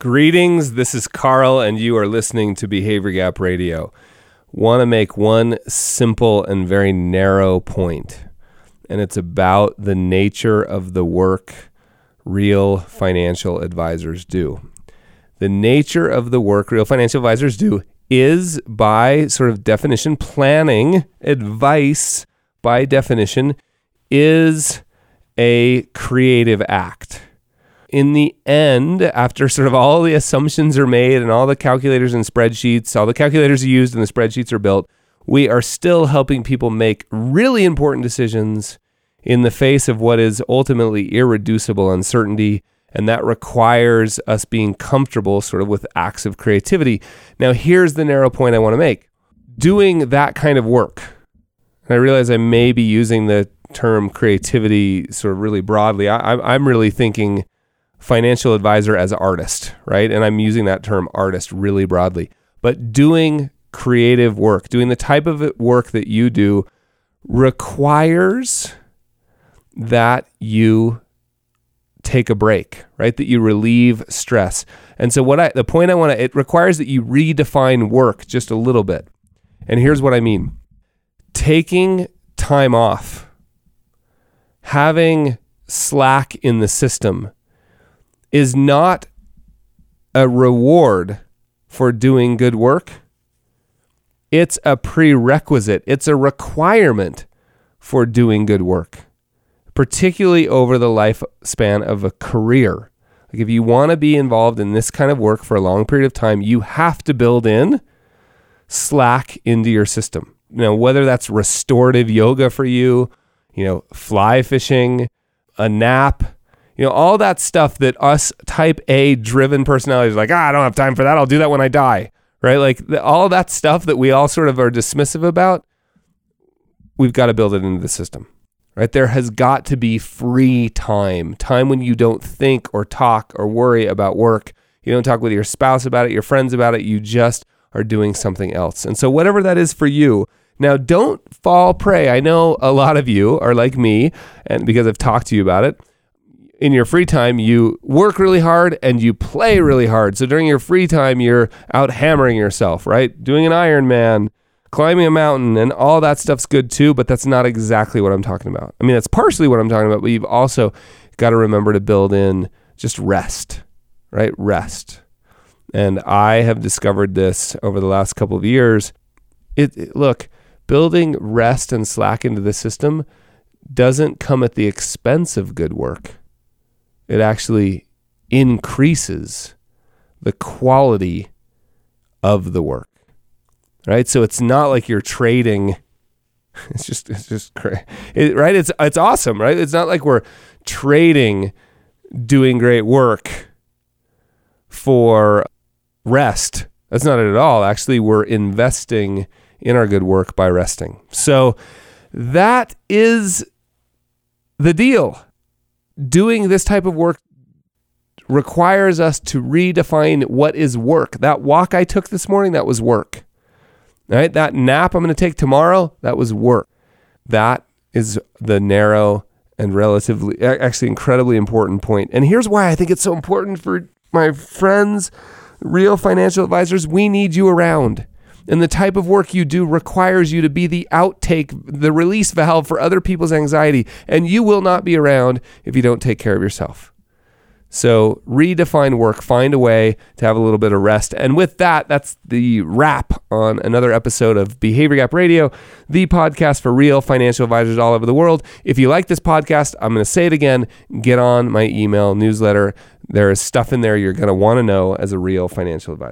Greetings, this is Carl, and you are listening to Behavior Gap Radio. Want to make one simple and very narrow point, and it's about the nature of the work real financial advisors do. The nature of the work real financial advisors do is, by sort of definition, planning advice, by definition, is a creative act in the end, after sort of all the assumptions are made and all the calculators and spreadsheets, all the calculators are used and the spreadsheets are built, we are still helping people make really important decisions in the face of what is ultimately irreducible uncertainty. And that requires us being comfortable sort of with acts of creativity. Now, here's the narrow point I want to make doing that kind of work, and I realize I may be using the term creativity sort of really broadly. I, am really thinking financial advisor as artist, right? And I'm using that term artist really broadly. But doing creative work, doing the type of work that you do requires that you take a break, right? That you relieve stress. And so what I the point I want to it requires that you redefine work just a little bit. And here's what I mean. Taking time off, having slack in the system is not a reward for doing good work. It's a prerequisite, it's a requirement for doing good work, particularly over the lifespan of a career. Like if you want to be involved in this kind of work for a long period of time, you have to build in slack into your system. You know, whether that's restorative yoga for you, you know, fly fishing, a nap, you know, all that stuff that us type A driven personalities like, ah, I don't have time for that. I'll do that when I die. Right. Like the, all that stuff that we all sort of are dismissive about, we've got to build it into the system. Right. There has got to be free time, time when you don't think or talk or worry about work. You don't talk with your spouse about it, your friends about it. You just are doing something else. And so, whatever that is for you, now, don't fall prey. I know a lot of you are like me, and because I've talked to you about it, in your free time, you work really hard and you play really hard. So during your free time, you're out hammering yourself, right? Doing an Ironman, climbing a mountain, and all that stuff's good too, but that's not exactly what I'm talking about. I mean, that's partially what I'm talking about, but you've also got to remember to build in just rest, right? Rest. And I have discovered this over the last couple of years. It, it look, building rest and slack into the system doesn't come at the expense of good work it actually increases the quality of the work. Right? So it's not like you're trading it's just it's just crazy. It, right? It's it's awesome, right? It's not like we're trading doing great work for rest. That's not it at all. Actually, we're investing in our good work by resting. So that is the deal doing this type of work requires us to redefine what is work. That walk I took this morning, that was work. Right? That nap I'm going to take tomorrow, that was work. That is the narrow and relatively, actually, incredibly important point. And here's why I think it's so important for my friends, real financial advisors. We need you around. And the type of work you do requires you to be the outtake, the release valve for other people's anxiety. And you will not be around if you don't take care of yourself. So redefine work, find a way to have a little bit of rest. And with that, that's the wrap on another episode of Behavior Gap Radio, the podcast for real financial advisors all over the world. If you like this podcast, I'm going to say it again get on my email newsletter. There is stuff in there you're going to want to know as a real financial advisor.